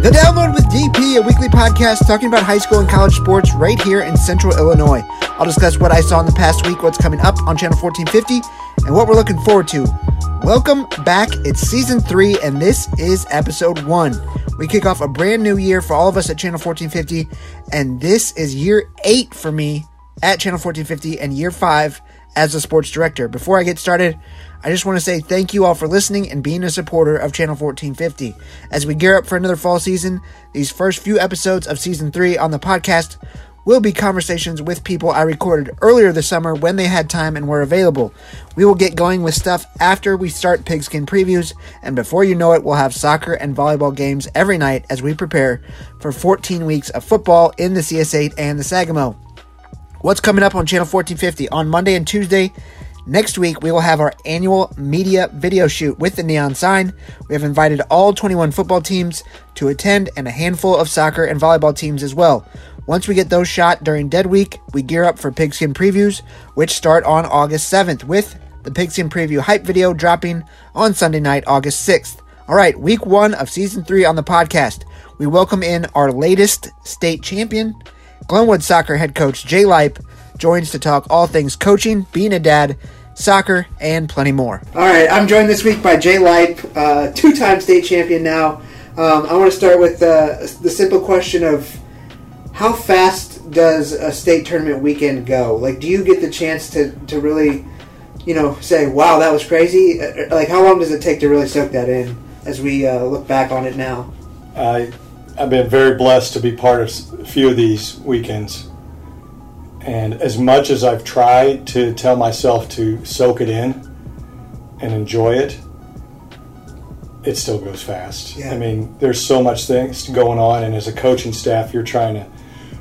The Download with DP, a weekly podcast talking about high school and college sports right here in central Illinois. I'll discuss what I saw in the past week, what's coming up on Channel 1450, and what we're looking forward to. Welcome back. It's season three, and this is episode one. We kick off a brand new year for all of us at Channel 1450, and this is year eight for me at Channel 1450 and year five as a sports director. Before I get started, I just want to say thank you all for listening and being a supporter of Channel 1450. As we gear up for another fall season, these first few episodes of season three on the podcast will be conversations with people I recorded earlier this summer when they had time and were available. We will get going with stuff after we start pigskin previews, and before you know it, we'll have soccer and volleyball games every night as we prepare for 14 weeks of football in the CS8 and the Sangamo. What's coming up on Channel 1450 on Monday and Tuesday? Next week, we will have our annual media video shoot with the neon sign. We have invited all 21 football teams to attend and a handful of soccer and volleyball teams as well. Once we get those shot during Dead Week, we gear up for Pigskin Previews, which start on August 7th, with the Pigskin Preview hype video dropping on Sunday night, August 6th. All right, week one of season three on the podcast. We welcome in our latest state champion, Glenwood soccer head coach Jay Lipe, joins to talk all things coaching, being a dad, soccer, and plenty more. All right, I'm joined this week by Jay Lipe, uh, two time state champion now. Um, I want to start with uh, the simple question of how fast does a state tournament weekend go? Like, do you get the chance to, to really, you know, say, wow, that was crazy? Uh, like, how long does it take to really soak that in as we uh, look back on it now? I've been very blessed to be part of a few of these weekends. And as much as I've tried to tell myself to soak it in and enjoy it, it still goes fast. Yeah. I mean, there's so much things going on, and as a coaching staff, you're trying to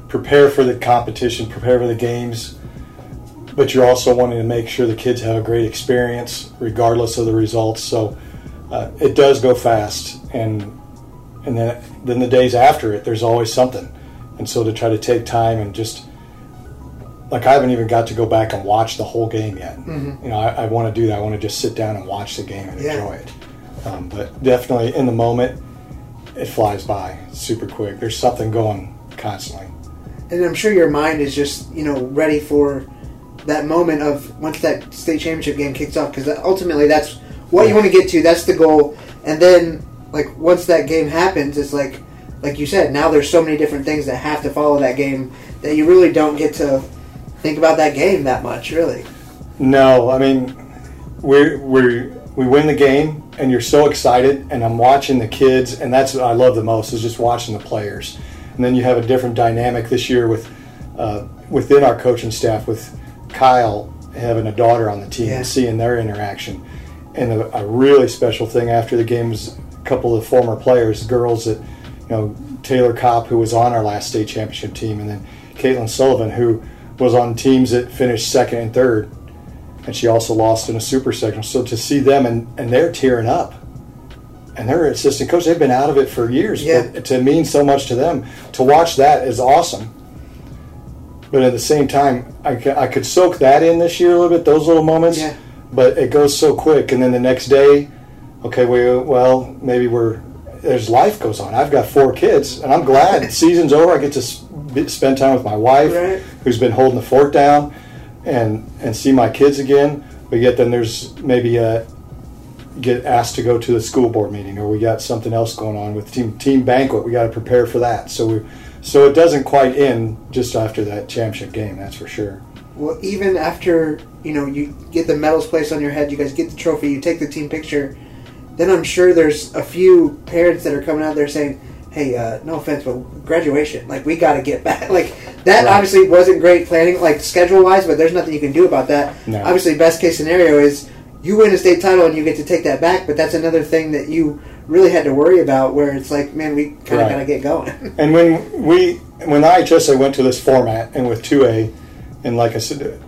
prepare for the competition, prepare for the games, but you're also wanting to make sure the kids have a great experience, regardless of the results. So uh, it does go fast, and and then then the days after it, there's always something, and so to try to take time and just like I haven't even got to go back and watch the whole game yet. Mhm. You know, I, I want to do that. I want to just sit down and watch the game and Yeah. enjoy it. Um, but definitely in the moment, it flies by super quick. There's something going constantly. And I'm sure your mind is just, you know, ready for that moment of once that state championship game kicks off, because ultimately that's what you want to get to. That's the goal. And then, like, once that game happens, it's like, like you said, now there's so many different things that have to follow that game that you really don't get to think about that game that much, really. No, I mean, we we we win the game, and you're so excited, and I'm watching the kids, and that's what I love the most is just watching the players. And then you have a different dynamic this year with uh, within our coaching staff with Kyle having a daughter on the team Yeah. and seeing their interaction. And a, a really special thing after the game was couple of former players, girls that you know Taylor Kopp, who was on our last state championship team, and then Caitlin Sullivan, who was on teams that finished second and third and she also lost in a super sectional. So to see them and, and they're tearing up, and they're assistant coach, they've been out of it for years. Yeah. But to mean so much to them, to watch that is awesome. But at the same time, I, I could soak that in this year a little bit, those little moments. Yeah. But it goes so quick, and then the next day, okay, we well maybe we're there's life goes on. I've got four kids, and I'm glad season's over. I get to s- be- spend time with my wife, Right. who's been holding the fort down, and and see my kids again. But yet, then there's maybe a get asked to go to the school board meeting, or we got something else going on with team team banquet. We got to prepare for that. So we so it doesn't quite end just after that championship game. That's for sure. Well, even after you know you get the medals placed on your head, you guys get the trophy, you take the team picture. Then I'm sure there's a few parents that are coming out there saying, "Hey, uh, no offense, but graduation, like we got to get back." Like that Right. obviously wasn't great planning, like schedule wise, but there's nothing you can do about that. No. Obviously, best case scenario is you win a state title and you get to take that back, but that's another thing that you really had to worry about. Where it's like, man, we kind of Right. got to get going. And when we when IHSA went to this format and with two A, and like I said,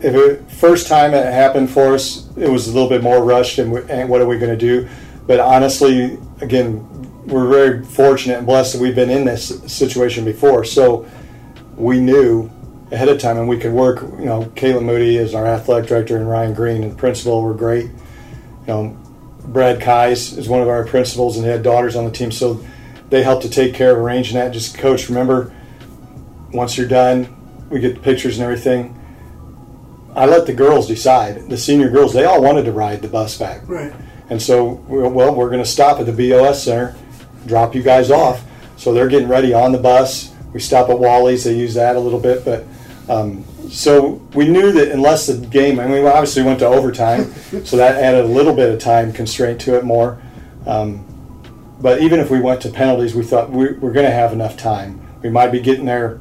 if it first time it happened for us, it was a little bit more rushed. And, we, and what are we going to do? But honestly, again, we're very fortunate and blessed that we've been in this situation before. So we knew ahead of time, and we could work. You know, Caitlin Moody is our athletic director, and Ryan Green and the principal were great. You know, Brad Kais is one of our principals, and they had daughters on the team. So they helped to take care of arranging that. Just coach, remember, once you're done, we get the pictures and everything. I let the girls decide. The senior girls, they all wanted to ride the bus back. Right. And so, well, we're going to stop at the BOS Center, drop you guys off. So they're getting ready on the bus. We stop at Wally's. They use that a little bit, but um, so we knew that unless the game, I mean, we obviously went to overtime, so that added a little bit of time constraint to it more. Um, but even if we went to penalties, we thought we, we're going to have enough time. We might be getting there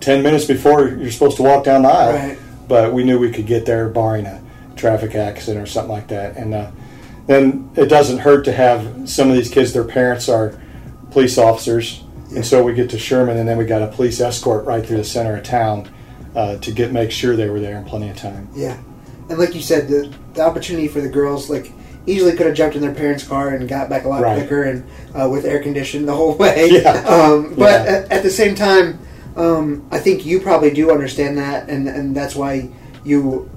10 minutes before you're supposed to walk down the aisle, Right. But we knew we could get there barring a traffic accident or something like that. And uh, then it doesn't hurt to have some of these kids, their parents are police officers. And so we get to Sherman, and then we got a police escort right through the center of town uh, to get make sure they were there in plenty of time. Yeah, and like you said, the the opportunity for the girls like easily could have jumped in their parents' car and got back a lot Right. quicker and uh, with air conditioning the whole way. Yeah. Um, but Yeah. at, at the same time, um, I think you probably do understand that, and and that's why you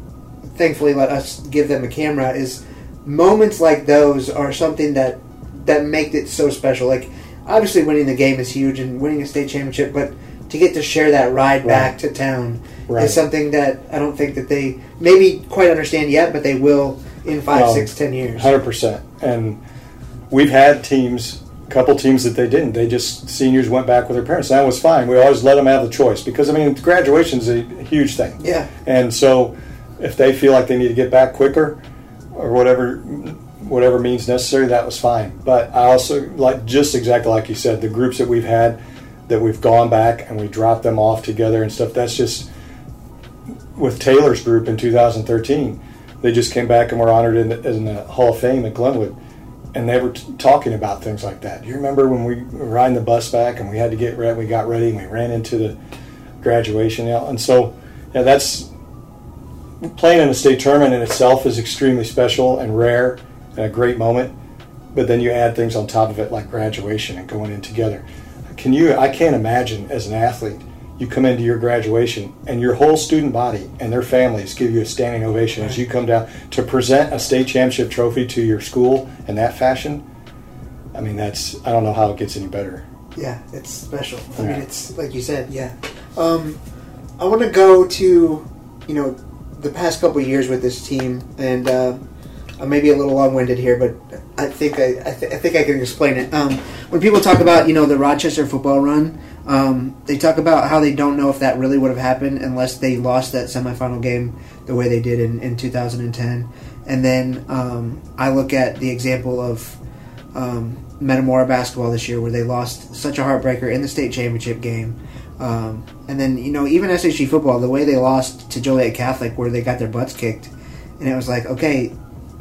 thankfully let us give them a camera. Is moments like those are something that that make it so special. Like obviously, winning the game is huge, and winning a state championship, but to get to share that ride back to town Right. is something that I don't think that they maybe quite understand yet, but they will in five, six, ten years. Hundred percent. And we've had teams, couple teams that they didn't. They just seniors went back with their parents. That was fine. We always let them have the choice because I mean, graduation is a huge thing. Yeah. And so, if they feel like they need to get back quicker, or whatever, whatever means necessary, that was fine. But I also like just exactly like you said, the groups that we've had, that we've gone back and we dropped them off together and stuff. That's just with Taylor's group in 2013. They just came back and were honored in the, in the Hall of Fame at Glenwood, and they were t- talking about things like that. Do you remember when we were riding the bus back and we had to get ready? We got ready and we ran into the graduation, you know, and so yeah, that's playing in a state tournament in itself is extremely special and rare and a great moment. But then you add things on top of it like graduation and going in together. Can you? I can't imagine as an athlete, you come into your graduation and your whole student body and their families give you a standing ovation as you come down to present a state championship trophy to your school in that fashion. I mean, that's I don't know how it gets any better. Yeah, it's special. I mean, it's like you said. Yeah. Um, I want to go to, you know, the past couple years with this team, and uh, I may be a little long-winded here, but I think I, I, th- I think I can explain it. Um, when people talk about, you know, the Rochester football run, um, they talk about how they don't know if that really would have happened unless they lost that semifinal game the way they did in, in 2010. And then um, I look at the example of um, Metamora basketball this year, where they lost such a heartbreaker in the state championship game. Um, and then, you know, even SHG football, the way they lost to Joliet Catholic, where they got their butts kicked, and it was like, okay,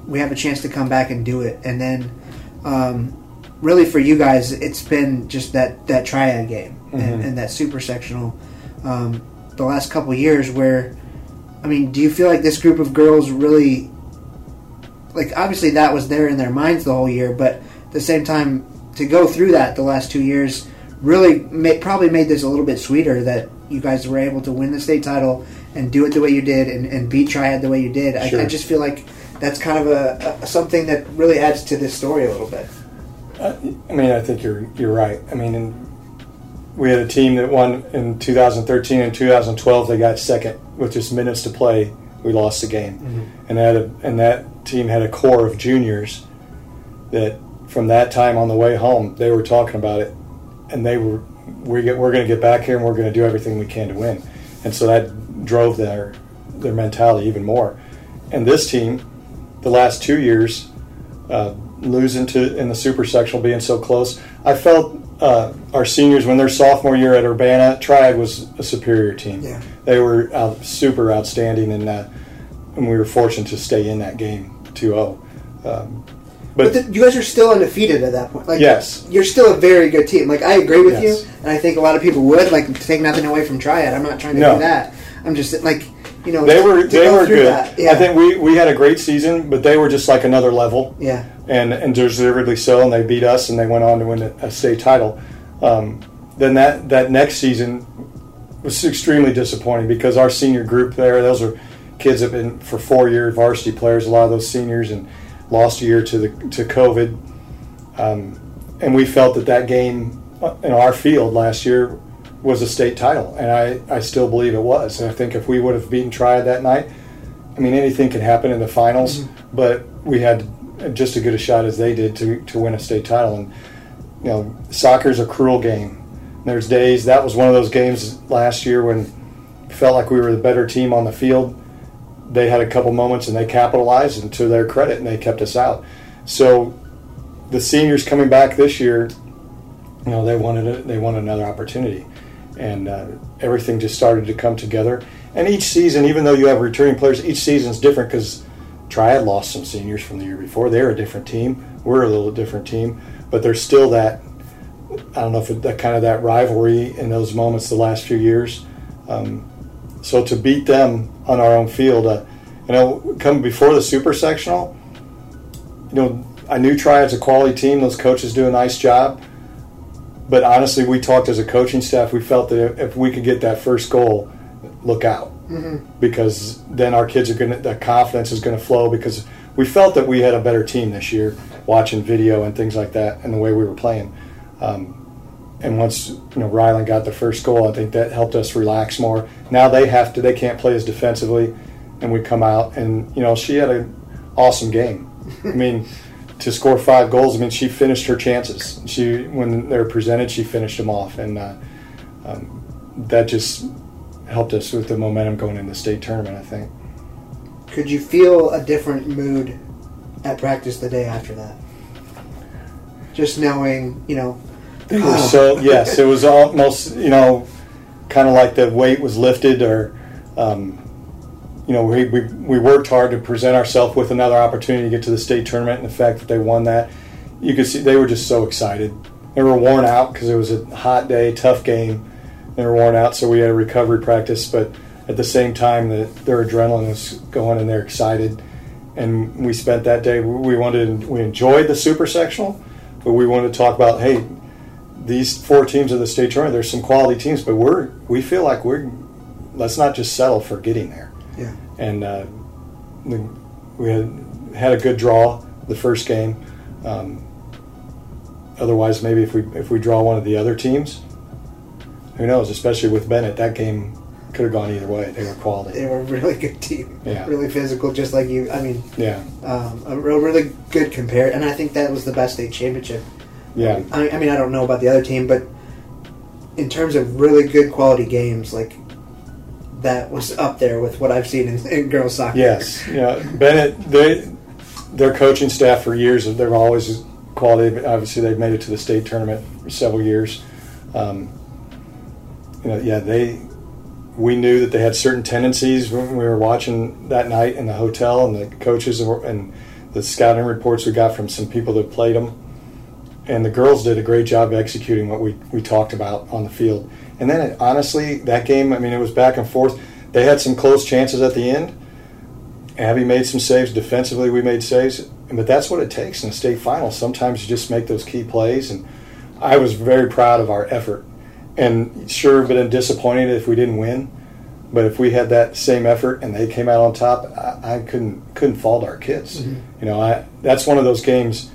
we have a chance to come back and do it. And then, um, really for you guys, it's been just that, that triad game and, Mhm. and that super sectional um, the last couple years where, I mean, do you feel like this group of girls really, like, obviously that was there in their minds the whole year, but at the same time, to go through that the last two years really ma- probably made this a little bit sweeter that you guys were able to win the state title and do it the way you did and, and beat Triad the way you did. I, I just feel like that's kind of a, a something that really adds to this story a little bit. Uh, I mean, I think you're you're right. I mean, in, we had a team that won in 2013 and 2012. They got second with just minutes to play. We lost the game, and that and that team had a core of juniors that from that time on the way home they were talking about it, and they were we get we're going to get back here and we're going to do everything we can to win, and so that drove their their mentality even more. And this team, the last two years, uh, losing to in the super sectional being so close. I felt uh, our seniors when their sophomore year at Urbana, Triad was a superior team. Yeah. They were out, super outstanding, and, uh, and we were fortunate to stay in that game 2-0. Um, But, but the, you guys are still undefeated at that point. Like, Yes. you're still a very good team. Like I agree with Yes. you, and I think a lot of people would like take nothing away from Triad. I'm not trying to No. do that. I'm just like, you know, they were they were good. Yeah, I think we, we had a great season, but they were just like another level. yeah, and and deservedly so, and they beat us, and they went on to win a, state title. Um, then that that next season was extremely disappointing because our senior group there, those are kids that have been for four year varsity players. A lot of those seniors and lost a year to the to COVID, um, and we felt that that game uh, in our field last year was a state title, and I, I still believe it was. And I think if we would have beaten Triad that night, I mean, anything can happen in the finals, mm-hmm. but we had just as good a shot as they did to, to win a state title. And, you know, soccer's a cruel game. There's days, that was one of those games last year when felt like we were the better team on the field. They had a couple moments and they capitalized, and to their credit, and they kept us out. So the seniors coming back this year, you know, they wanted a, they wanted another opportunity, and uh, everything just started to come together. And each season, even though you have returning players, each season is different because Triad lost some seniors from the year before. They're a different team. We're a little different team, but there's still that. I don't know if it, that kind of that rivalry in those moments the last few years. Um, so to beat them on our own field, uh, you know, come before the super sectional, you know, I knew Triad's a quality team. Those coaches do a nice job. But honestly, we talked as a coaching staff. We felt that if we could get that first goal, look out mm-hmm. because then our kids are going to the confidence is going to flow because we felt that we had a better team this year watching video and things like that and the way we were playing. Um, and once you know Ryland got the first goal, I think that helped us relax more. Now they have to; they can't play as defensively, and we come out and you know she had an awesome game. I mean, to score five goals, I mean she finished her chances. She when they were presented, she finished them off, and uh, um, that just helped us with the momentum going into the state tournament. I think. Could you feel a different mood at practice the day after that? Just knowing, you know. so yes, it was almost you know, kind of like the weight was lifted, or um, you know, we, we we worked hard to present ourselves with another opportunity to get to the state tournament, and the fact that they won that, you could see they were just so excited. They were worn out because it was a hot day, tough game they were worn out, so we had a recovery practice. But at the same time, the, their adrenaline was going, and they're excited. And we spent that day. We wanted, we enjoyed the super sectional, but we wanted to talk about, hey, these four teams of the state tournament. There's some quality teams, but we're we feel like we're let's not just settle for getting there. Yeah. And uh, we, we had had a good draw the first game. Um, otherwise, maybe if we if we draw one of the other teams, who knows? Especially with Bennett, that game could have gone either way. They were quality. They were a really good team. Yeah. Really physical, just like you. I mean, yeah. Um, a really good compare, and I think that was the best state championship. Yeah. I, I mean, I don't know about the other team, but in terms of really good quality games, like that was up there with what I've seen in, in girls soccer. Yes. Yeah. Bennett, they, their coaching staff for years, they're always quality. Obviously, they've made it to the state tournament for several years. Um, you know, yeah, they we knew that they had certain tendencies when we were watching that night in the hotel, and the coaches and the scouting reports we got from some people that played them. And the girls did a great job executing what we, we talked about on the field. And then, it, honestly, that game, I mean, it was back and forth. They had some close chances at the end. Abby made some saves. Defensively, we made saves. But that's what it takes in a state final. Sometimes you just make those key plays. And I was very proud of our effort and sure, been disappointed if we didn't win. But if we had that same effort and they came out on top, I, I couldn't couldn't fault our kids. Mm-hmm. You know, I that's one of those games.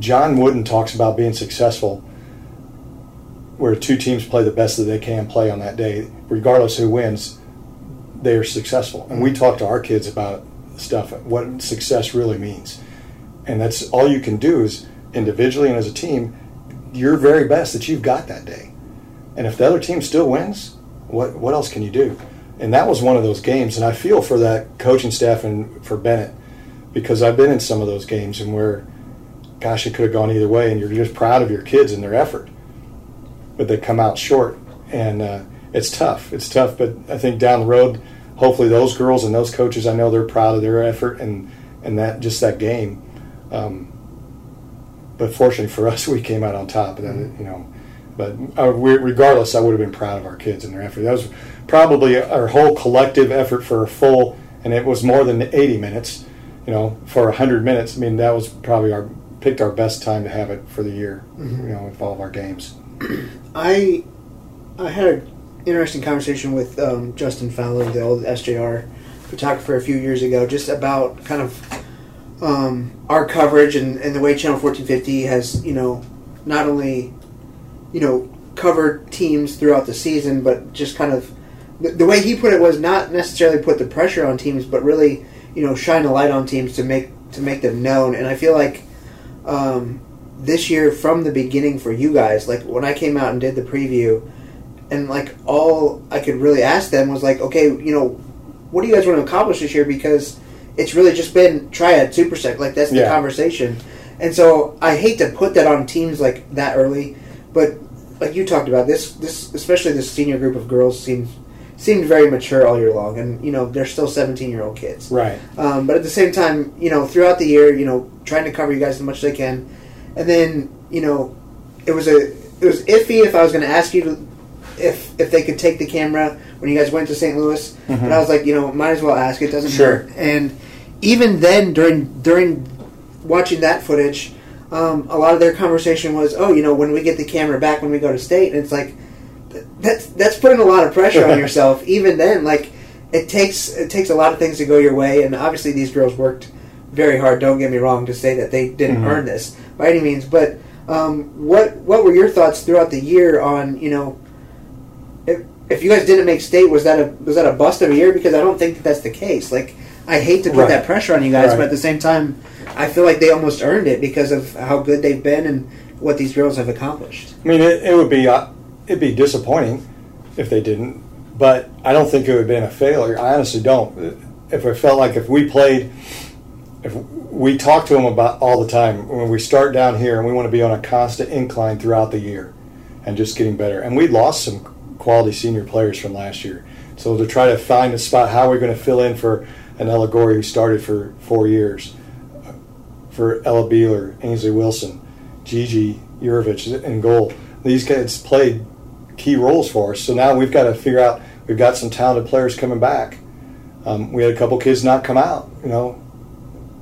John Wooden talks about being successful, where two teams play the best that they can play on that day, regardless who wins. They are successful, and we talk to our kids about stuff, what success really means, and that's all you can do is individually and as a team your very best that you've got that day. And if the other team still wins, what what else can you do? And that was one of those games, and I feel for that coaching staff and for Bennett because I've been in some of those games and where, gosh, it could have gone either way, and you're just proud of your kids and their effort, but they come out short, and uh, it's tough. It's tough, but I think down the road, hopefully those girls and those coaches, I know they're proud of their effort and and that just that game. Um, but fortunately for us, we came out on top. That you know, but uh, regardless, I would have been proud of our kids and their effort. That was probably our whole collective effort for a full, and it was more than 80 minutes. You know, for 100 minutes. I mean, that was probably our picked our best time to have it for the year. Mm-hmm. You know, with all of our games. I I had an interesting conversation with um, Justin Fowler, the old SJR photographer, a few years ago, just about kind of um, our coverage and, and the way Channel 1450 has, you know, not only, you know, covered teams throughout the season, but just kind of the, the way he put it was not necessarily put the pressure on teams, but really, you know, shine a light on teams to make to make them known. And I feel like um, this year, from the beginning for you guys, like when I came out and did the preview, and like all I could really ask them was like, okay, you know, what do you guys want to accomplish this year? Because it's really just been triad super sec like that's the Yeah. conversation and so i hate to put that on teams like that early but like you talked about this this especially this senior group of girls seemed seemed very mature all year long and you know they're still 17 year old kids Right. um, but at the same time you know throughout the year you know trying to cover you guys as much as i can and then you know it was a it was iffy if i was going to ask you to if if they could take the camera when you guys went to st louis. But i was like you know might as well ask it doesn't Sure. hurt and even then during during watching that footage um, a lot of their conversation was oh you know when we get the camera back when we go to state and it's like that's that's putting a lot of pressure on yourself. Even then like it takes it takes a lot of things to go your way and obviously these girls worked very hard don't get me wrong to say that they didn't Mhm. earn this by any means. But um, what what were your thoughts throughout the year on you know if, if you guys didn't make state was that a was that a bust of a year because I don't think that that's the case like I hate to put Right. that pressure on you guys Right. but at the same time I feel like they almost earned it because of how good they've been and what these girls have accomplished I mean, it, it would be uh, it'd be disappointing if they didn't, but I don't think it would have been a failure. I honestly don't. If it felt like if we played, if we talk to them about all the time when we start down here and we want to be on a constant incline throughout the year and just getting better. And we lost some quality senior players from last year, so to try to find a spot, how are we going to fill in for an Ella Gorey who started for four years, for Ella Beeler, Ainsley Wilson, Gigi Yurovich, and goal. These guys played key roles for us. So now we've got to figure out. We've got some talented players coming back. Um, we had a couple kids not come out. You know,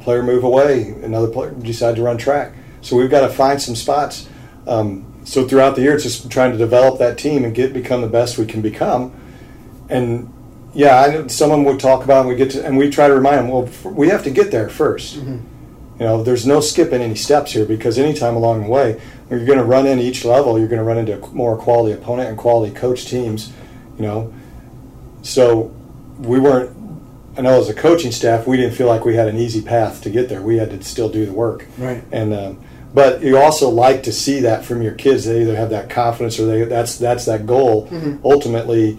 player move away. Another player decide to run track. So we've got to find some spots. Um, so throughout the year, it's just trying to develop that team and get become the best we can become. And yeah, I know someone would talk about, and we get to, and we try to remind them. Well, we have to get there 1st You know, there's no skipping any steps here because anytime along the way, when you're going to run in each level, you're going to run into more quality opponent and quality coach teams. You know, so we weren't. I know as a coaching staff, we didn't feel like we had an easy path to get there. We had to still do the work. Right. And um, but you also like to see that from your kids. They either have that confidence or they that's that's that goal ultimately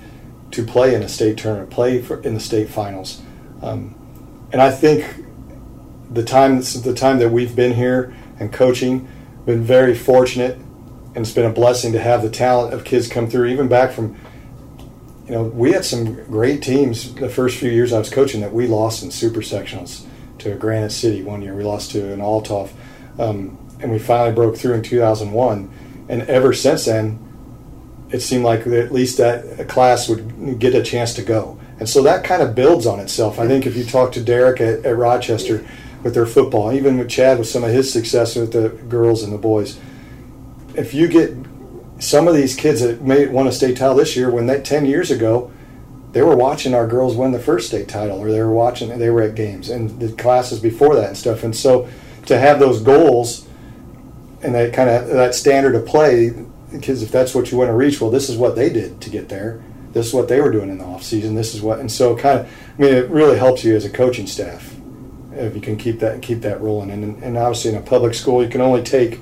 to play in a state tournament, play for, in the state finals. Um, and I think the time the time that we've been here and coaching, been very fortunate, and it's been a blessing to have the talent of kids come through, even back from. You know, we had some great teams the first few years I was coaching that we lost in super sectionals to Granite City one year. We lost to an Althoff, um, and we finally broke through in 2001. And ever since then, it seemed like at least that a class would get a chance to go. And so that kind of builds on itself. I think if you talk to Derek at, at Rochester with their football, even with Chad with some of his success with the girls and the boys, if you get some of these kids that may won a state title this year, when that 10 years ago, they were watching our girls win the first state title, or they were watching, they were at games and the classes before that and stuff. And so to have those goals and that kind of that standard of play, because if that's what you want to reach, well, this is what they did to get there. This is what they were doing in the off season. This is what, and so kind of, I mean, it really helps you as a coaching staff if you can keep that keep that rolling. And and obviously in a public school, you can only take,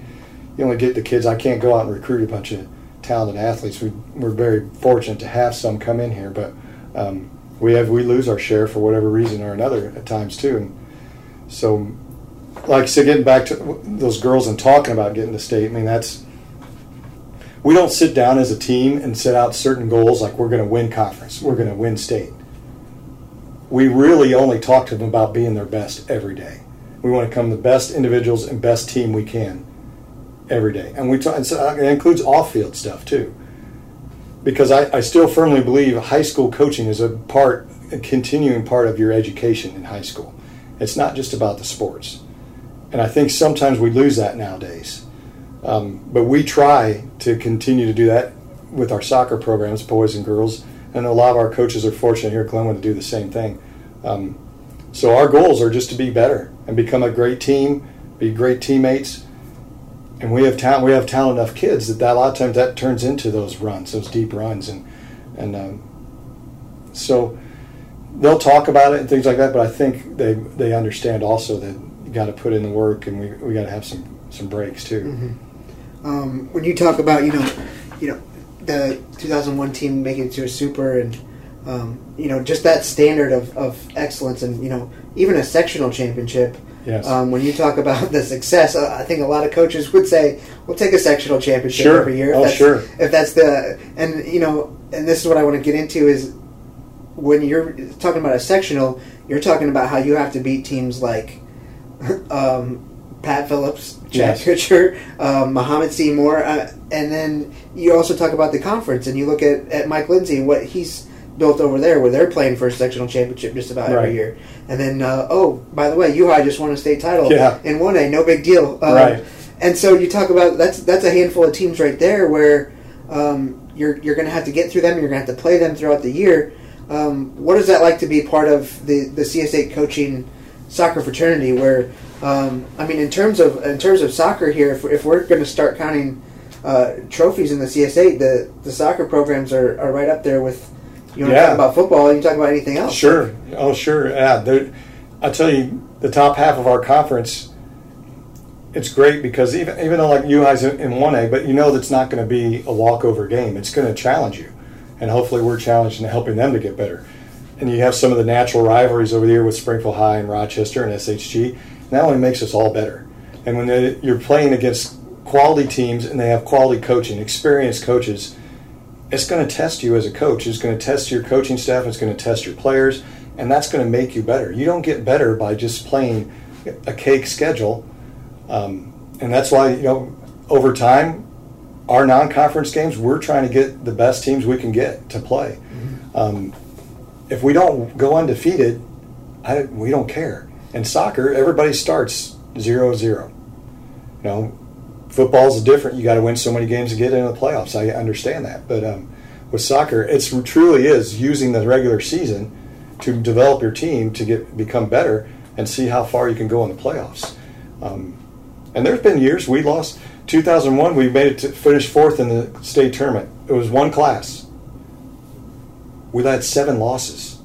you only get the kids. I can't go out and recruit a bunch of talented athletes. We we're very fortunate to have some come in here, but um, we have we lose our share for whatever reason or another at times too. And so, like said, getting back to those girls and talking about getting to state. I mean, that's we don't sit down as a team and set out certain goals like we're going to win conference, we're going to win state. We really only talk to them about being their best every day. We want to come the best individuals and best team we can every day, and we talk. And so uh, it includes off-field stuff too, because I, I still firmly believe high school coaching is a part, a continuing part of your education in high school. It's not just about the sports, and I think sometimes we lose that nowadays. Um, but we try to continue to do that with our soccer programs, boys and girls, and a lot of our coaches are fortunate here at Glenwood to do the same thing. Um, so our goals are just to be better. And become a great team, be great teammates. And we have talent. We have talent enough kids that, that a lot of times that turns into those runs, those deep runs, and and um, so they'll talk about it and things like that. But I think they they understand also that got to put in the work, and we, we got to have some some breaks too. Mm-hmm. Um, when you talk about you know you know the 2001 team making it to a super and um, you know just that standard of, of excellence and you know even a sectional championship Yes. um, when you talk about the success uh, i think a lot of coaches would say we'll take a sectional championship Sure. every year if Oh, that's, sure. if that's the and you know and this is what i want to get into is when you're talking about a sectional you're talking about how you have to beat teams like um, Pat Phillips, Jack Yes. Kutcher, um, Muhammad Seymour, uh, and then you also talk about the conference, and you look at, at Mike Lindsay and what he's built over there, where they're playing for a sectional championship just about Right. every year. And then, uh, oh, by the way, UI just won a state title Yeah. in one A, no big deal. Um, Right. And so you talk about that's that's a handful of teams right there where um, you're you're going to have to get through them. You're going to have to play them throughout the year. Um, what is that like to be part of the the CS8 coaching soccer fraternity? Where um, I mean, in terms of in terms of soccer here, if, if we're going to start counting uh, trophies in the CS8, the the soccer programs are, are right up there with. You to Yeah. talk about football? You can talk about anything else. Sure. Oh, sure. Yeah. I tell you, the top half of our conference, it's great because even even though like UI's in in one A, but you know that's not going to be a walkover game. It's going to challenge you, and hopefully we're challenged in helping them to get better. And you have some of the natural rivalries over here with Springfield High and Rochester and SHG. And that only makes us all better. And when they, you're playing against quality teams and they have quality coaching, experienced coaches, it's going to test you as a coach. It's going to test your coaching staff. It's going to test your players, and that's going to make you better. You don't get better by just playing a cake schedule, um, and that's why you know over time, our non-conference games we're trying to get the best teams we can get to play. Um, if we don't go undefeated, I, we don't care. In soccer, everybody starts zero zero. You know, football's different. You got to win so many games to get into the playoffs. I understand that, but um, with soccer, it truly is using the regular season to develop your team to get become better and see how far you can go in the playoffs. Um, and there's been years we lost. 2001, we made it to finish fourth in the state tournament. It was one class. We had seven losses.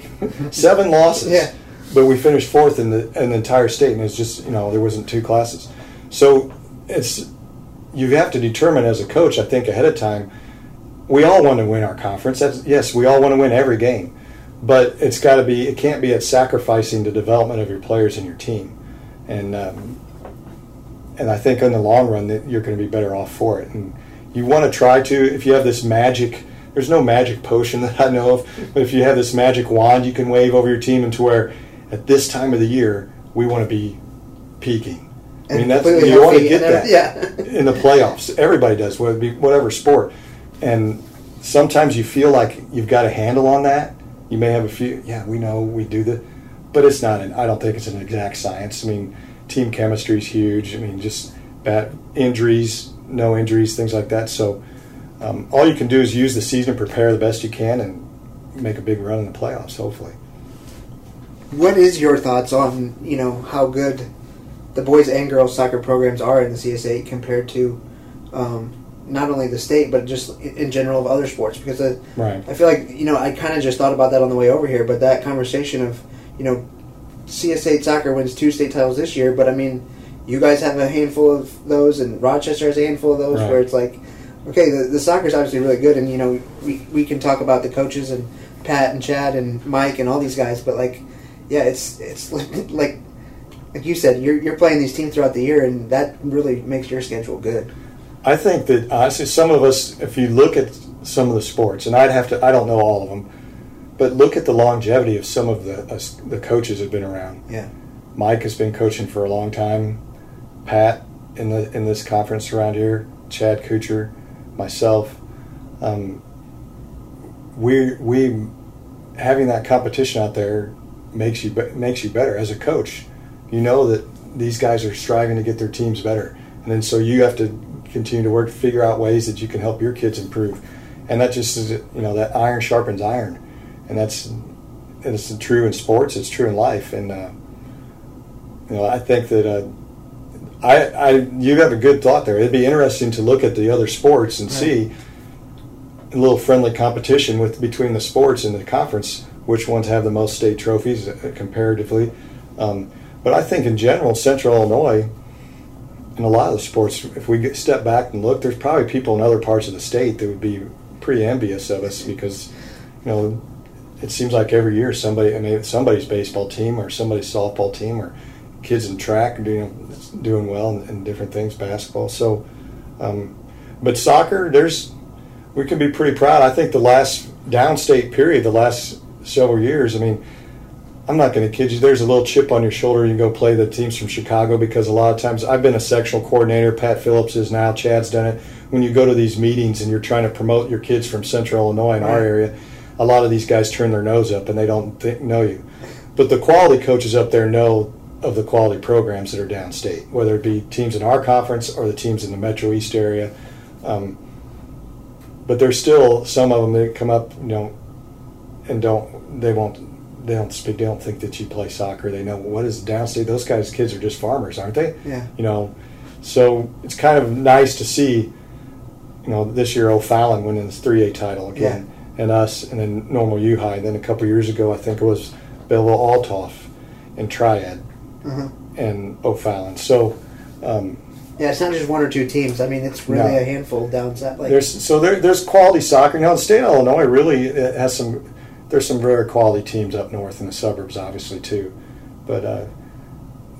seven losses. Yeah. But we finished fourth in the in the entire state, and it's just you know there wasn't two classes. So it's you have to determine as a coach. I think ahead of time, we all want to win our conference. That's, yes, we all want to win every game, but it's got to be. It can't be at sacrificing the development of your players and your team, and um, and I think in the long run that you're going to be better off for it. And you want to try to if you have this magic. There's no magic potion that I know of, but if you have this magic wand you can wave over your team into where at this time of the year we want to be peaking. I mean, that's you want to get that yeah. in the playoffs. Everybody does, whether it be whatever sport. And sometimes you feel like you've got a handle on that. You may have a few. Yeah, we know we do the, but it's not. An, I don't think it's an exact science. I mean, team chemistry is huge. I mean, just bad injuries, no injuries, things like that. So, um, all you can do is use the season, prepare the best you can, and make a big run in the playoffs. Hopefully. What is your thoughts on you know how good the boys and girls soccer programs are in the CS8 compared to um, not only the state but just in general of other sports? Because I, Right. I feel like you know I kind of just thought about that on the way over here, but that conversation of you know CS8 soccer wins two state titles this year, but I mean you guys have a handful of those, and Rochester has a handful of those, Right. where it's like okay, the, the soccer's obviously really good, and you know we we can talk about the coaches and Pat and Chad and Mike and all these guys, but like yeah, it's it's like like, you said, you're you're playing these teams throughout the year, and that really makes your schedule good. I think that honestly, some of us, if you look at some of the sports, and I'd have to, I don't know all of them, but look at the longevity of some of the uh, us, the coaches have been around. Yeah, Mike has been coaching for a long time. Pat in the in this conference around here, Chad Kuchar, myself. Um, we we having that competition out there makes you makes you better as a coach. You know that these guys are striving to get their teams better, and then so you have to continue to work, figure out ways that you can help your kids improve, and that just is you know that iron sharpens iron, and that's it's true in sports, it's true in life, and uh, you know, I think that uh, I, I, you have a good thought there. It'd be interesting to look at the other sports and right. see a little friendly competition with between the sports and the conference, which ones have the most state trophies uh, comparatively. Um, but I think in general, Central Illinois, in a lot of the sports, if we step back and look, there's probably people in other parts of the state that would be pretty envious of us because, you know, it seems like every year somebody, I mean, somebody's baseball team or somebody's softball team or kids in track doing doing well and, different things, basketball. So, um, but soccer, there's we can be pretty proud. I think the last downstate period, the last several years, I mean, I'm not going to kid you. There's a little chip on your shoulder. You go play the teams from Chicago because a lot of times I've been a sectional coordinator. Pat Phillips is now. Chad's done it. When you go to these meetings and you're trying to promote your kids from Central Illinois in our area, a lot of these guys turn their nose up and they don't think, know you. But the quality coaches up there know of the quality programs that are downstate, whether it be teams in our conference or the teams in the Metro East area. Um, but there's still some of them that come up, you know, and don't they won't they don't speak they don't think that you play soccer. They know what is downstate. Those guys kids are just farmers, aren't they? Yeah. You know, so it's kind of nice to see. You know, this year O'Fallon winning this three A title again, yeah. and us, and then normal U High. And then a couple years ago, I think it was Belleville Althoff and Triad, mm-hmm. and O'Fallon. So. Um, yeah, it's not just one or two teams. I mean, it's really no. a handful down south. Like there's so there, there's quality soccer. now. the state of Illinois really has some. There's some very quality teams up north in the suburbs, obviously too, but uh,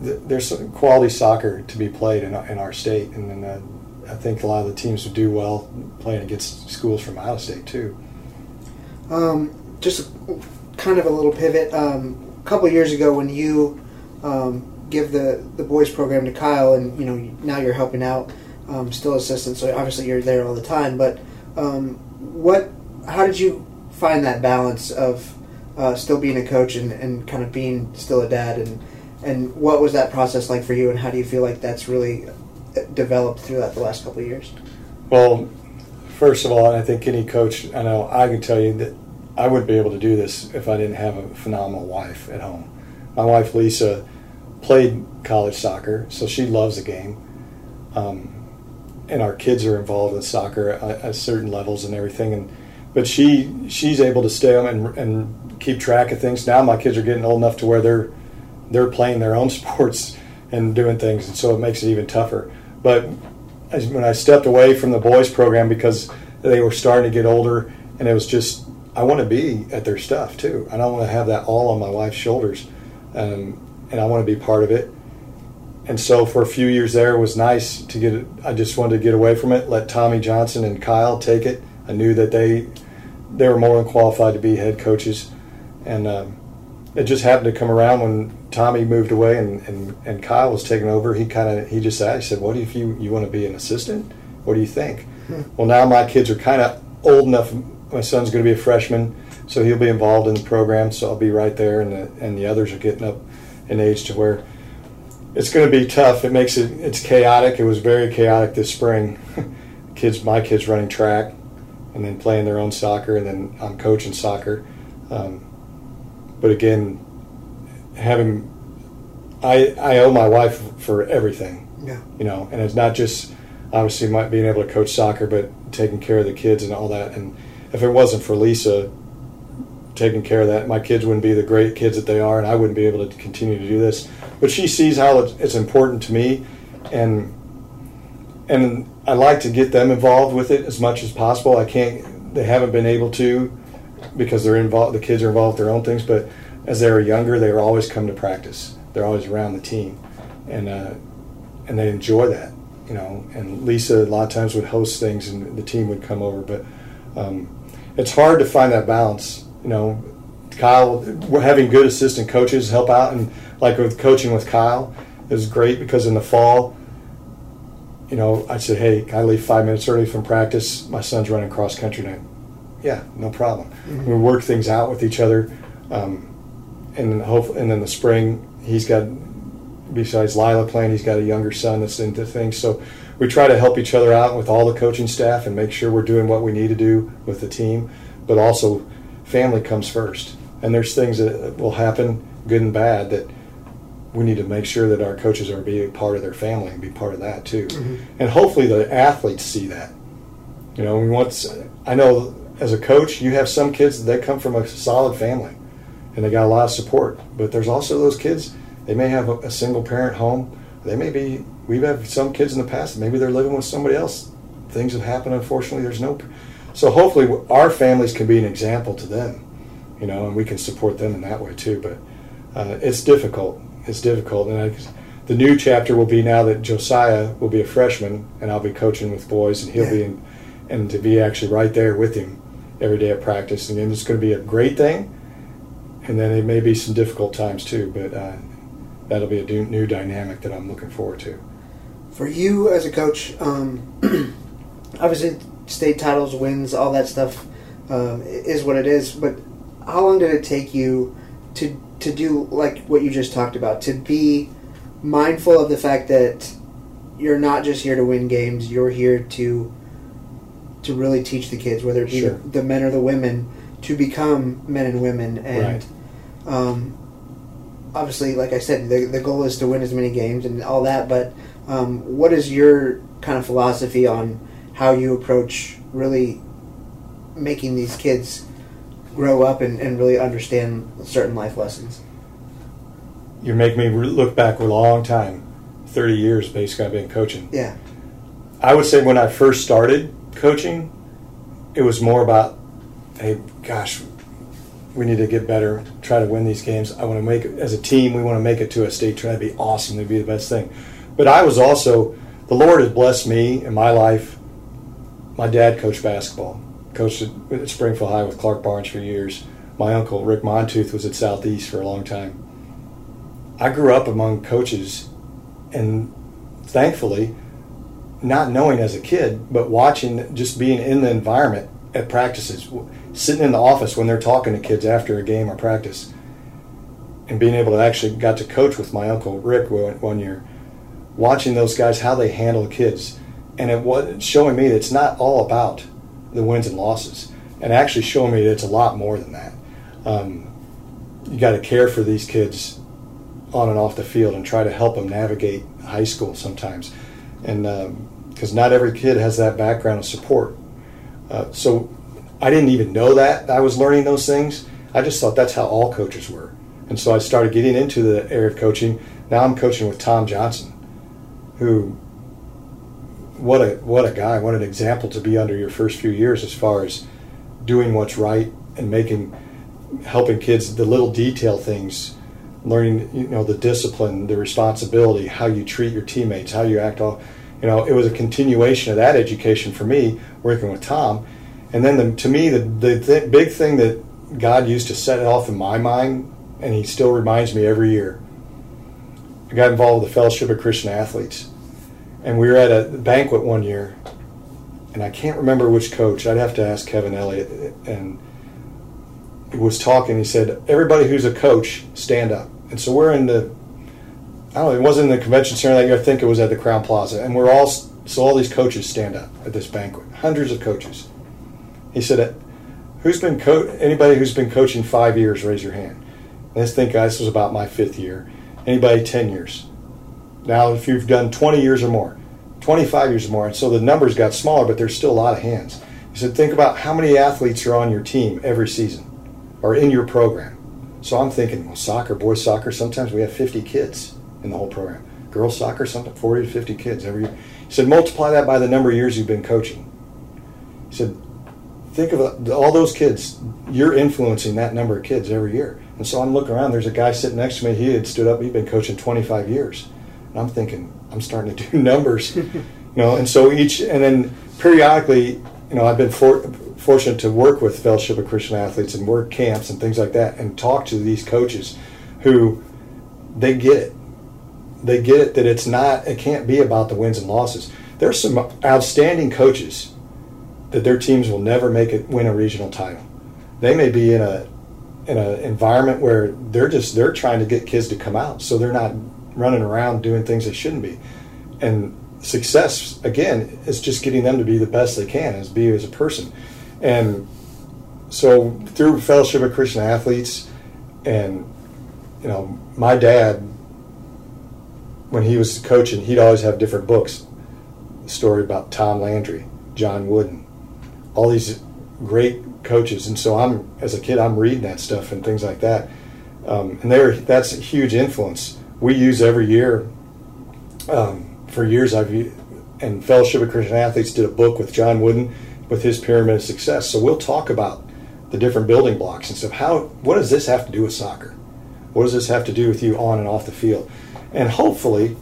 th- there's some quality soccer to be played in, in our state, and then uh, I think a lot of the teams would do well playing against schools from out of state too. Um, just kind of a little pivot. Um, a couple years ago, when you um, give the the boys program to Kyle, and you know now you're helping out, um, still assistant. So obviously you're there all the time. But um, what? How did you find that balance of uh, still being a coach and, and kind of being still a dad and and what was that process like for you and how do you feel like that's really uh, developed throughout the last couple of years well first of all i think any coach i know i can tell you that i wouldn't be able to do this if i didn't have a phenomenal wife at home my wife lisa played college soccer, so she loves the game. Um, and our kids are involved in soccer at, at, certain levels and everything. And but she she's able to stay on and, and keep track of things. Now my kids are getting old enough to where they're they're playing their own sports and doing things, and so it makes it even tougher. But as, when I stepped away from the boys program because they were starting to get older, and it was just I want to be at their stuff too. I don't want to have that all on my wife's shoulders. Um, and I want to be part of it. And so for a few years there, it was nice to get. It, I just wanted to get away from it. Let Tommy Johnson and Kyle take it. I knew that they they were more than qualified to be head coaches, and um, it just happened to come around when Tommy moved away and, and, and Kyle was taking over. He kind of he just said, "I said, what if you you want to be an assistant? What do you think?" Hmm. Well, now my kids are kind of old enough. My son's going to be a freshman, so he'll be involved in the program. So I'll be right there, and the and the others are getting up an age to where it's going to be tough. It makes it it's chaotic. It was very chaotic this spring. kids, my kids running track, and then playing their own soccer, and then I'm coaching soccer. Um, but again, having I I owe my wife for everything. Yeah. You know, and it's not just obviously my, being able to coach soccer, but taking care of the kids and all that. And if it wasn't for Lisa, taking care of that. My kids wouldn't be the great kids that they are, and I wouldn't be able to continue to do this. But she sees how it's important to me, and and I like to get them involved with it as much as possible. I can't; they haven't been able to because they're involved. The kids are involved with their own things, but as they were younger, they were always come to practice. They're always around the team, and uh, and they enjoy that, you know. And Lisa a lot of times would host things, and the team would come over, but. Um, it's hard to find that balance you know, Kyle, we're having good assistant coaches help out, and like with coaching with Kyle, it was great because in the fall, you know, I said, "Hey, can I leave five minutes early from practice? My son's running cross country tonight." Yeah, no problem. Mm-hmm. We work things out with each other, um, and then hope, and then the spring, he's got besides Lila playing, he's got a younger son that's into things. So we try to help each other out with all the coaching staff and make sure we're doing what we need to do with the team, but also family comes first. And there's things that will happen, good and bad, that we need to make sure that our coaches are being part of their family and be part of that too. Mm-hmm. And hopefully the athletes see that. You know, we want. I know as a coach, you have some kids that come from a solid family, and they got a lot of support. But there's also those kids. They may have a, a single parent home. They may be. We've had some kids in the past. Maybe they're living with somebody else. Things have happened. Unfortunately, there's no. So hopefully, our families can be an example to them. You know, and we can support them in that way too. But uh, it's difficult. It's difficult, and I, the new chapter will be now that Josiah will be a freshman, and I'll be coaching with boys, and he'll yeah. be in, and to be actually right there with him every day at practice. And it's going to be a great thing, and then it may be some difficult times too. But uh, that'll be a new dynamic that I'm looking forward to. For you as a coach, um, obviously state titles, wins, all that stuff um, is what it is. But how long did it take you to to do like what you just talked about, to be mindful of the fact that you're not just here to win games, you're here to to really teach the kids, whether it be sure. the, the, men or the women, to become men and women. And right. um, obviously, like I said, the, the goal is to win as many games and all that. But um, what is your kind of philosophy on how you approach really making these kids grow up and, and really understand certain life lessons. You make me look back a long time, 30 years basically I've been coaching. Yeah. I would say when I first started coaching, it was more about, hey, gosh, we need to get better, try to win these games. I want to make it, as a team, we want to make it to a state, try to be awesome, to be the best thing. But I was also, the Lord has blessed me in my life. My dad coached basketball coached at Springfield High with Clark Barnes for years. My uncle Rick Montooth was at Southeast for a long time. I grew up among coaches, and thankfully, not knowing as a kid, but watching, just being in the environment at practices, sitting in the office when they're talking to kids after a game or practice, and being able to actually got to coach with my uncle Rick one year, watching those guys how they handle kids, and it was showing me that it's not all about the wins and losses, and actually showing me that it's a lot more than that. Um, you got to care for these kids on and off the field and try to help them navigate high school sometimes, and because um, not every kid has that background of support. Uh, so I didn't even know that I was learning those things. I just thought that's how all coaches were, and so I started getting into the area of coaching. Now I'm coaching with Tom Johnson, who what a what a guy, what an example to be under your first few years as far as doing what's right and making helping kids the little detail things learning you know the discipline the responsibility how you treat your teammates how you act all you know it was a continuation of that education for me working with tom. And then the, to me the, the th- big thing that god used to set it off in my mind and he still reminds me every year i got involved with the fellowship of christian athletes and we were at a banquet one year, and I can't remember which coach. I'd have to ask Kevin Elliott. And he was talking. He said, "Everybody who's a coach, stand up." And so we're in the. I don't know. It wasn't in the convention center that year. I think it was at the Crowne Plaza, and we're all so all these coaches stand up at this banquet. Hundreds of coaches. He said, "Who's been co- anybody who's been coaching five years? Raise your hand." And let's think, guys. Was about my fifth year. Anybody ten years? Now, if you've done 20 years or more, 25 years or more, and so the numbers got smaller, but there's still a lot of hands. He said, think about how many athletes are on your team every season or in your program. So I'm thinking, well, soccer, boys soccer, sometimes we have 50 kids in the whole program. Girls soccer, sometimes 40 to 50 kids every year. He said, multiply that by the number of years you've been coaching. He said, think of uh, all those kids. You're influencing that number of kids every year. And so I'm looking around. There's a guy sitting next to me. He had stood up. He'd been coaching 25 years. And I'm thinking, I'm starting to do numbers, you know. And so each, and then periodically, you know, I've been for, fortunate to work with Fellowship of Christian Athletes and work camps and things like that, and talk to these coaches who they get it. They get it that it's not, it can't be about the wins and losses. There's some outstanding coaches that their teams will never make it win a regional title. They may be in a in an environment where they're just they're trying to get kids to come out, so they're not running around doing things they shouldn't be. And success, again, is just getting them to be the best they can, as be as a person. And so through Fellowship of Christian Athletes, and you know, my dad when he was coaching, he'd always have different books. story about Tom Landry, John Wooden, all these great coaches. And so I'm, as a kid, I'm reading that stuff and things like that. Um, and they that's a huge influence. We use every year. Um, for years, I've and Fellowship of Christian Athletes did a book with John Wooden with his pyramid of success. So we'll talk about the different building blocks and stuff. How what does this have to do with soccer? What does this have to do with you on and off the field? And hopefully,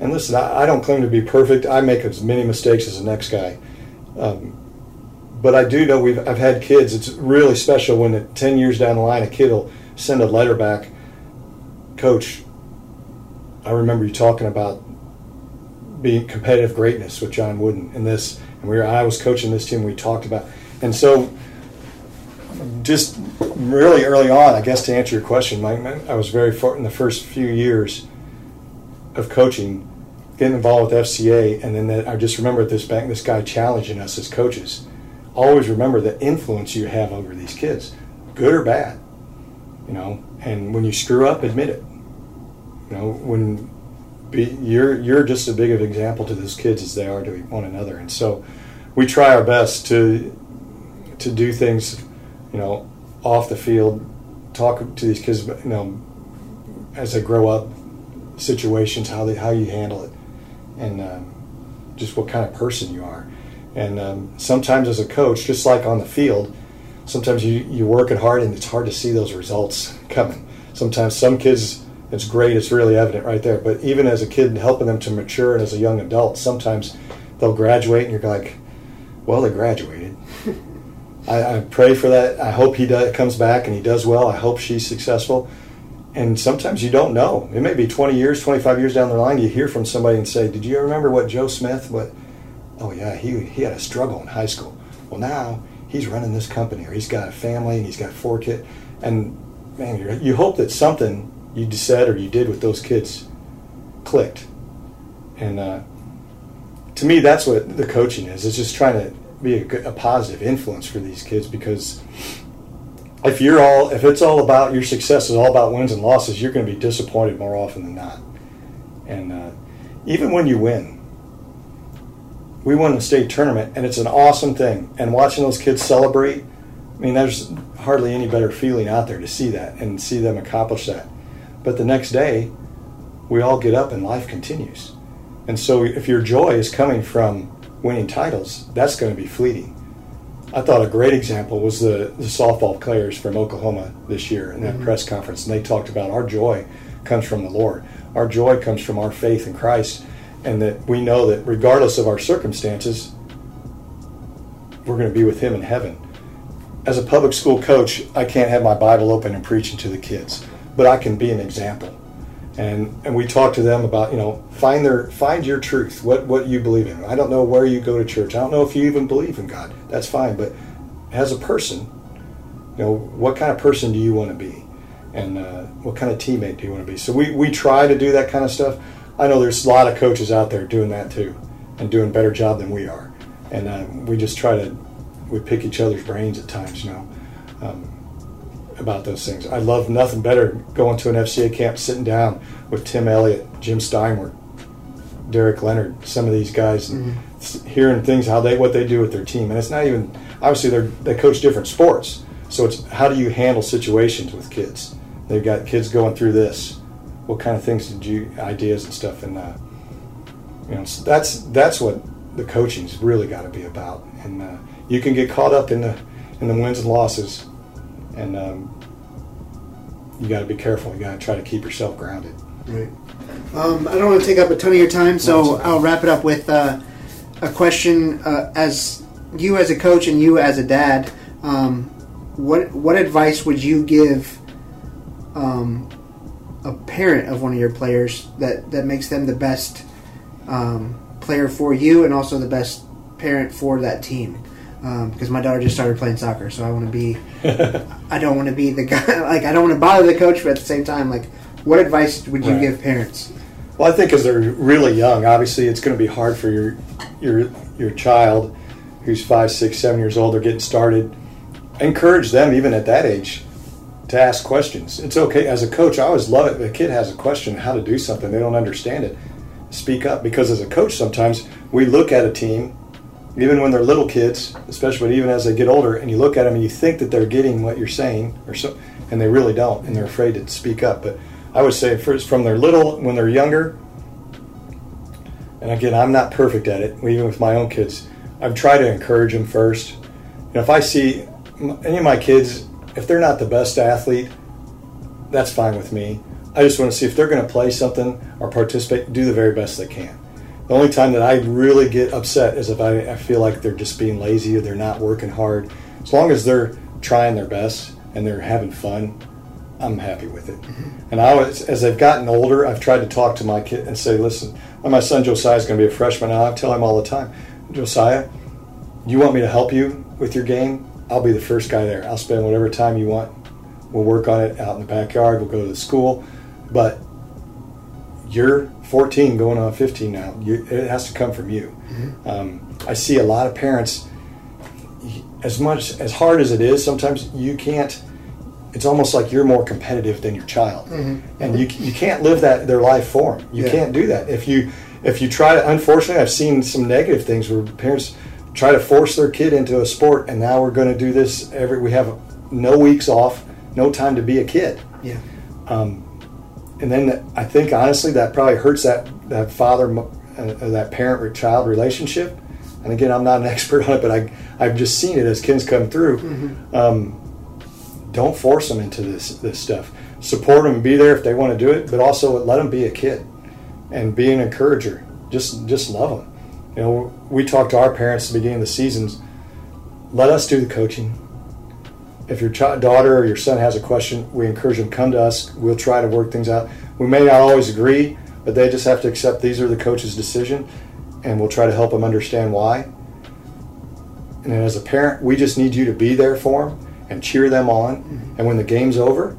and listen, I, I don't claim to be perfect. I make as many mistakes as the next guy. Um, but I do know we've I've had kids. It's really special when ten years down the line, a kid will send a letter back, Coach. I remember you talking about being competitive greatness with John Wooden and this, and we were I was coaching this team. We talked about, and so just really early on, I guess to answer your question, Mike, I was very far in the first few years of coaching, getting involved with FCA, and then that, I just remember this bank, this guy challenging us as coaches. Always remember the influence you have over these kids, good or bad, you know. And when you screw up, admit it. You know, when be, you're you're just as big of an example to those kids as they are to one another, and so we try our best to to do things you know, off the field, talk to these kids, you know, as they grow up, situations, how they how you handle it, and um, just what kind of person you are. And um, sometimes as a coach, just like on the field, sometimes you you work it hard and it's hard to see those results coming. Sometimes some kids it's great, it's really evident right there. But even as a kid, helping them to mature and as a young adult, sometimes they'll graduate and you're like, well, they graduated. I, I, pray for that. I hope he does, comes back and he does well. I hope she's successful. And sometimes you don't know. It may be 20 years, 25 years down the line, you hear from somebody and say, Did you remember what Joe Smith, what, oh yeah, he, he had a struggle in high school. Well, now he's running this company or he's got a family and he's got four kids. And man, you hope that something you said or you did with those kids clicked. And uh, to me, that's what the coaching is. It's just trying to be a, a positive influence for these kids because if you're all if it's all about your success is all about wins and losses, you're going to be disappointed more often than not. And uh, even when you win, we won the state tournament, and it's an awesome thing. And watching those kids celebrate, I mean, there's hardly any better feeling out there to see that and see them accomplish that. But the next day, we all get up and life continues. And so, if your joy is coming from winning titles, that's going to be fleeting. I thought a great example was the, the softball players from Oklahoma this year in that mm-hmm. press conference. And they talked about our joy comes from the Lord. Our joy comes from our faith in Christ, and that we know that regardless of our circumstances, we're going to be with Him in heaven. As a public school coach, I can't have my Bible open and preaching to the kids, but I can be an example. And and we talk to them about you know find their find your truth what what you believe in. I don't know where you go to church. I don't know if you even believe in god. That's fine but as a person you know what kind of person do you want to be? And uh, what kind of teammate do you want to be? So we we try to do that kind of stuff. I know there's a lot of coaches out there doing that too and doing a better job than we are. And uh, we just try to we pick each other's brains at times you know. Um, about those things. I love nothing better going to an FCA camp, sitting down with Tim Elliott, Jim Steinwert, Derek Leonard, some of these guys, mm-hmm. hearing things how they what they do with their team. And it's not even obviously they they coach different sports, so it's how do you handle situations with kids? They've got kids going through this. What kind of things did you ideas and stuff? And uh, you know so that's that's what the coaching's really got to be about. And uh, you can get caught up in the in the wins and losses and um, you got to be careful. You got to try to keep yourself grounded. Right. Um, I don't want to take up a ton of your time, so I'll wrap it up with uh, a question. Uh, as you as a coach and you as a dad, um, what what advice would you give um, a parent of one of your players that that makes them the best um, player for you and also the best parent for that team? Because um, my daughter just started playing soccer, so I want to be. I don't want to be the guy. Like I don't want to bother the coach, but at the same time, like, what advice would you right. give parents? Well, I think as they're really young, obviously it's going to be hard for your your your child who's five, six, seven years old. They're getting started. Encourage them even at that age to ask questions. It's okay as a coach. I always love it. If a kid has a question how to do something, they don't understand it. Speak up because as a coach, sometimes we look at a team, even when they're little kids, especially but even as they get older, and you look at them and you think that they're getting what you're saying, or so, and they really don't, and they're afraid to speak up. But I would say first from their little when they're younger. And again, I'm not perfect at it. Even with my own kids, I've tried to encourage them first. You know, if I see any of my kids if they're not the best athlete, that's fine with me. I just want to see if they're going to play something or participate, do the very best they can. The only time that I really get upset is if I, I feel like they're just being lazy or they're not working hard. As long as they're trying their best and they're having fun, I'm happy with it. Mm-hmm. And I was, as they've gotten older, I've tried to talk to my kid and say, listen, my son Josiah is going to be a freshman now. I tell him all the time, Josiah, you want me to help you with your game? I'll be the first guy there. I'll spend whatever time you want. We'll work on it out in the backyard. We'll go to the school. But you're 14 going on 15 now. You, it has to come from you. Mm-hmm. Um, I see a lot of parents, as much as hard as it is, sometimes you can't. It's almost like you're more competitive than your child, mm-hmm. and you you can't live that their life for them. You yeah. can't do that if you if you try to. Unfortunately, I've seen some negative things where parents try to force their kid into a sport, and now we're going to do this every. We have no weeks off, no time to be a kid. Yeah. Um, and then I think honestly that probably hurts that that father, uh, that parent child relationship. And again, I'm not an expert on it, but I I've just seen it as kids come through. Mm-hmm. Um, don't force them into this this stuff. Support them, be there if they want to do it, but also let them be a kid and be an encourager. Just just love them. You know, we talk to our parents at the beginning of the seasons. Let us do the coaching. If your child, daughter or your son has a question, we encourage them come to us. We'll try to work things out. We may not always agree, but they just have to accept these are the coach's decision, and we'll try to help them understand why. And as a parent, we just need you to be there for them and cheer them on. Mm-hmm. And when the game's over,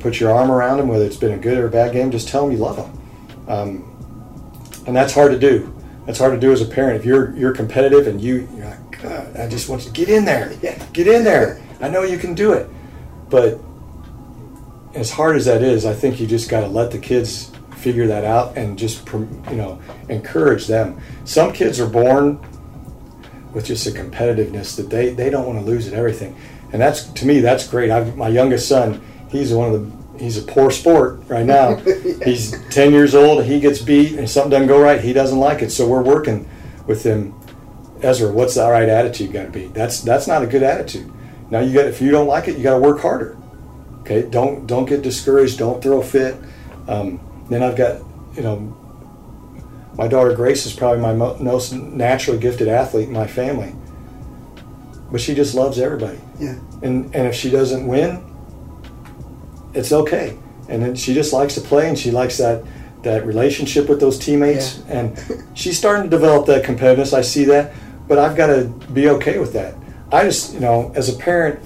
put your arm around them, whether it's been a good or a bad game. Just tell them you love them. Um, and that's hard to do that's hard to do as a parent. If you're you're competitive and you you're like, God, I just want you to get in there, yeah. get in there. I know you can do it, but as hard as that is, I think you just got to let the kids figure that out and just you know encourage them. Some kids are born with just a competitiveness that they they don't want to lose at everything, and that's to me that's great. I've, my youngest son, he's one of the he's a poor sport right now. yeah. He's 10 years old, he gets beat, and something doesn't go right, he doesn't like it. So we're working with him. Ezra, what's the right attitude got to be? That's that's not a good attitude. Now you got if you don't like it, you got to work harder. Okay, don't don't get discouraged. Don't throw a fit. Um, then I've got you know my daughter Grace is probably my most naturally gifted athlete in my family, but she just loves everybody. Yeah. And and if she doesn't win, it's okay. And then she just likes to play, and she likes that that relationship with those teammates. Yeah. And she's starting to develop that competitiveness. I see that, but I've got to be okay with that. I just, you know, as a parent,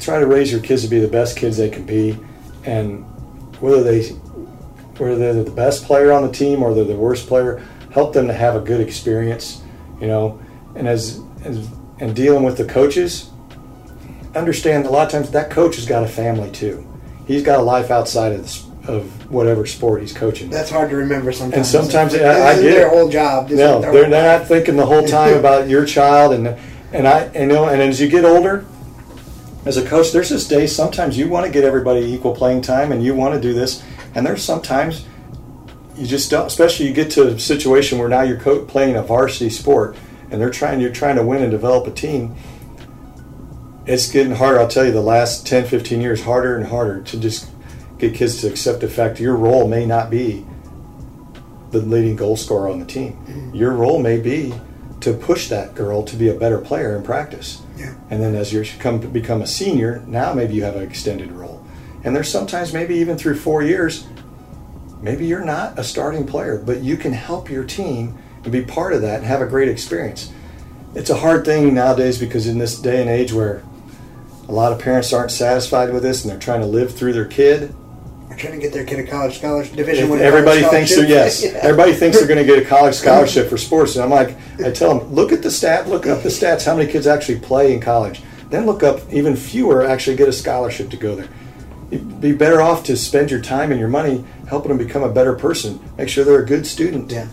try to raise your kids to be the best kids they can be, and whether they whether they're the best player on the team or they're the worst player, help them to have a good experience, you know. And as, as and dealing with the coaches, understand a lot of times that coach has got a family too he's got a life outside of the, of whatever sport he's coaching. That's hard to remember sometimes. And sometimes I, I get their whole job. No, they're, they're not thinking the whole time about your child, and and I and, you know, and as you get older, as a coach, there's this day sometimes you want to get everybody equal playing time, and you want to do this, and there's sometimes you just don't. Especially you get to a situation where now you're co- playing a varsity sport, and they're trying you're trying to win and develop a team it's getting harder. I'll tell you, the last 10, 15 years, harder and harder to just get kids to accept the fact your role may not be the leading goal scorer on the team. Mm-hmm. Your role may be to push that girl to be a better player in practice. Yeah. And then as you come to become a senior, now maybe you have an extended role. And there's sometimes maybe even through four years, maybe you're not a starting player, but you can help your team and be part of that and have a great experience. It's a hard thing nowadays because in this day and age where a lot of parents aren't satisfied with this, and they're trying to live through their kid. Trying to get their kid a college scholarship, Division One. Everybody thinks they're yes. yeah. Everybody thinks they're going to get a college scholarship for sports, and I'm like, I tell them, look at the stat, look up the stats. How many kids actually play in college? Then look up even fewer actually get a scholarship to go there. you'd be better off to spend your time and your money helping them become a better person. Make sure they're a good student. Yeah.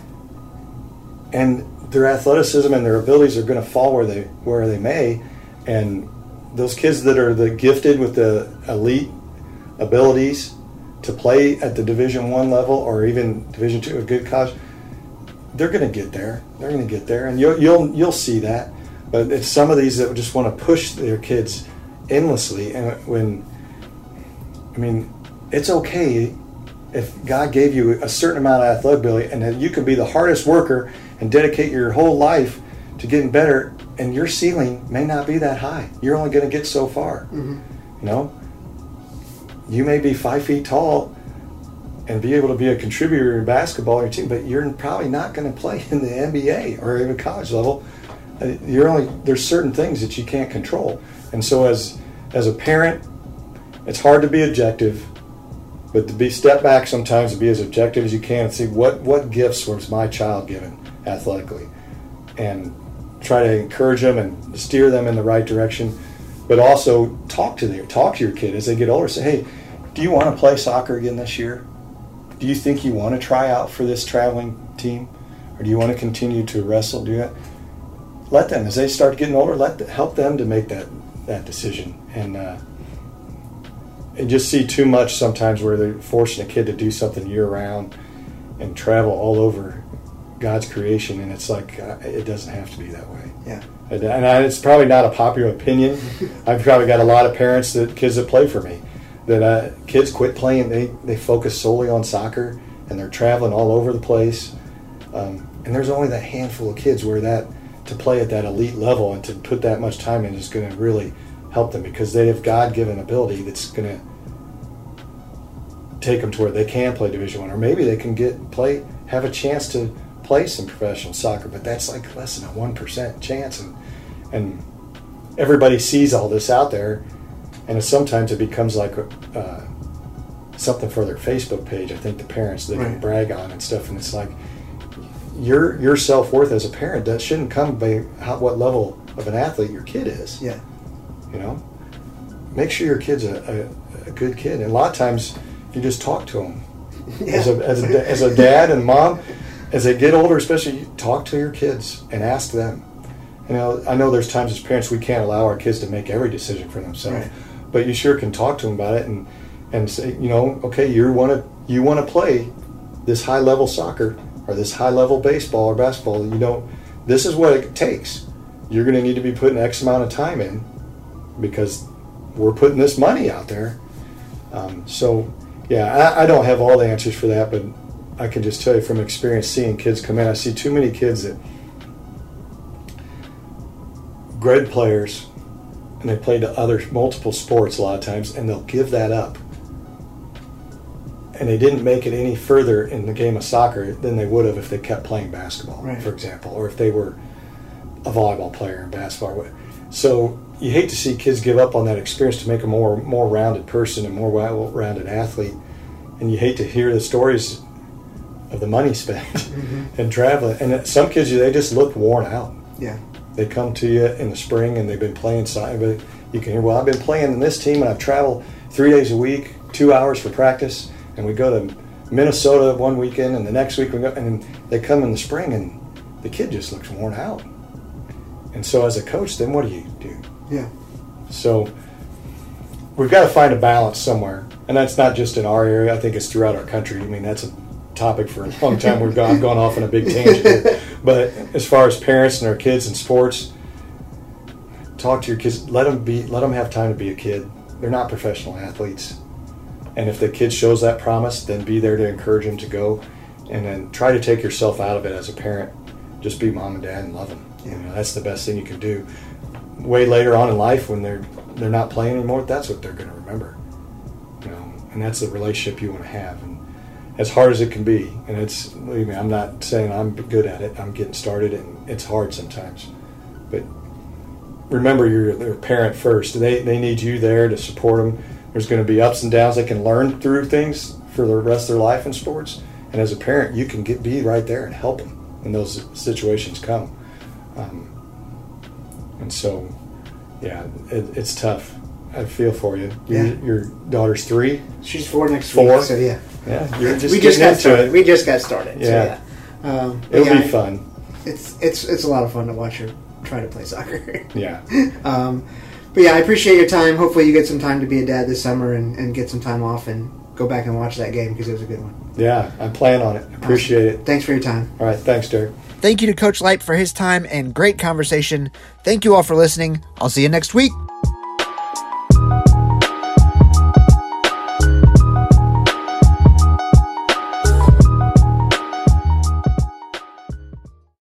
And their athleticism and their abilities are going to fall where they where they may, and those kids that are the gifted with the elite abilities to play at the Division One level or even Division Two, a good college, they're going to get there. They're going to get there, and you'll you'll you'll see that. But it's some of these that just want to push their kids endlessly, and when I mean, it's okay if God gave you a certain amount of athletic ability, and that you can be the hardest worker and dedicate your whole life to getting better, and your ceiling may not be that high. You're only going to get so far. Mm-hmm. You know, you may be five feet tall and be able to be a contributor in basketball on your team, but you're probably not going to play in the NBA or even college level. Uh, You're only there's certain things that you can't control, and so as as a parent, it's hard to be objective, but to be step back sometimes and be as objective as you can and see what what gifts was my child given athletically, and try to encourage them and steer them in the right direction, but also talk to them, talk to your kid as they get older. Say, hey, do you want to play soccer again this year? Do you think you want to try out for this traveling team, or do you want to continue to wrestle? Do that. Let them as they start getting older. Let help them to make that that decision and. Uh, and just see too much sometimes where they're forcing a kid to do something year round and travel all over God's creation, and it's like uh, it doesn't have to be that way. Yeah. And, it's probably not a popular opinion. I've probably got a lot of parents that kids that play for me that uh, kids quit playing. They they focus solely on soccer, and they're traveling all over the place. Um, and there's only that handful of kids where that to play at that elite level and to put that much time in is going to really help them because they have God-given ability that's going to take them to where they can play Division One, or maybe they can get play have a chance to play some professional soccer. But that's like less than a one percent chance, and and everybody sees all this out there, and sometimes it becomes like uh, something for their Facebook page. I think the parents they can brag on and stuff, and it's like your your self worth as a parent that shouldn't come by how, what level of an athlete your kid is. Yeah. You know, make sure your kid's a, a, a good kid. And a lot of times, you just talk to them as, a, as, a, as a dad and mom. As they get older, especially, talk to your kids and ask them. You know, I know there's times as parents we can't allow our kids to make every decision for themselves, Right. but you sure can talk to them about it and and say, you know, okay, you want to you want to play this high level soccer or this high level baseball or basketball. You don't. This is what it takes. You're going to need to be putting X amount of time in because we're putting this money out there. Um, so, yeah, I, I don't have all the answers for that, but I can just tell you from experience seeing kids come in. I see too many kids that grade players and they play to other multiple sports a lot of times and they'll give that up and they didn't make it any further in the game of soccer than they would have if they kept playing basketball Right. for example or if they were a volleyball player in basketball so you hate to see kids give up on that experience to make a more more rounded person and more well rounded athlete and you hate to hear the stories of the money spent mm-hmm. and traveling and some kids they just look worn out Yeah. they come to you in the spring and they've been playing soccer. But you can hear, well, I've been playing in this team and I've traveled three days a week, two hours for practice, and we go to Minnesota one weekend and the next week we go, and they come in the spring and the kid just looks worn out. And so as a coach, then what do you do? Yeah. So we've got to find a balance somewhere, and that's not just in our area. I think it's throughout our country. I mean, that's a topic for a long time. We've gone, gone off on a big tangent, but as far as parents and our kids and sports, talk to your kids. Let them be. Let them have time to be a kid. They're not professional athletes, and if the kid shows that promise, then be there to encourage them to go, and then try to take yourself out of it as a parent. Just be mom and dad and love them. You know, that's the best thing you can do way later on in life when they're they're not playing anymore, that's what they're going to remember. You know, and that's the relationship you want to have. And as hard as it can be, and it's believe me, I'm not saying I'm good at it. I'm getting started, and it's hard sometimes. But remember, you're their parent first. They they need you there to support them. There's going to be ups and downs. They can learn through things for the rest of their life in sports. And as a parent, you can get be right there and help them when those situations come. Um, and so, yeah, it, it's tough. I feel for you. Yeah. Your daughter's three. She's four next Four? week, so yeah. Yeah, you're just we just got into started. it. We just got started. Yeah. So yeah. Um, It'll yeah, be fun. It's it's it's a lot of fun to watch her try to play soccer. Yeah. um, but yeah, I appreciate your time. Hopefully, you get some time to be a dad this summer and, and get some time off and go back and watch that game because it was a good one. Yeah, I plan on it. Appreciate it. Thanks for your time. All right, thanks, Derek. Thank you to Coach Lipe for his time and great conversation. Thank you all for listening. I'll see you next week.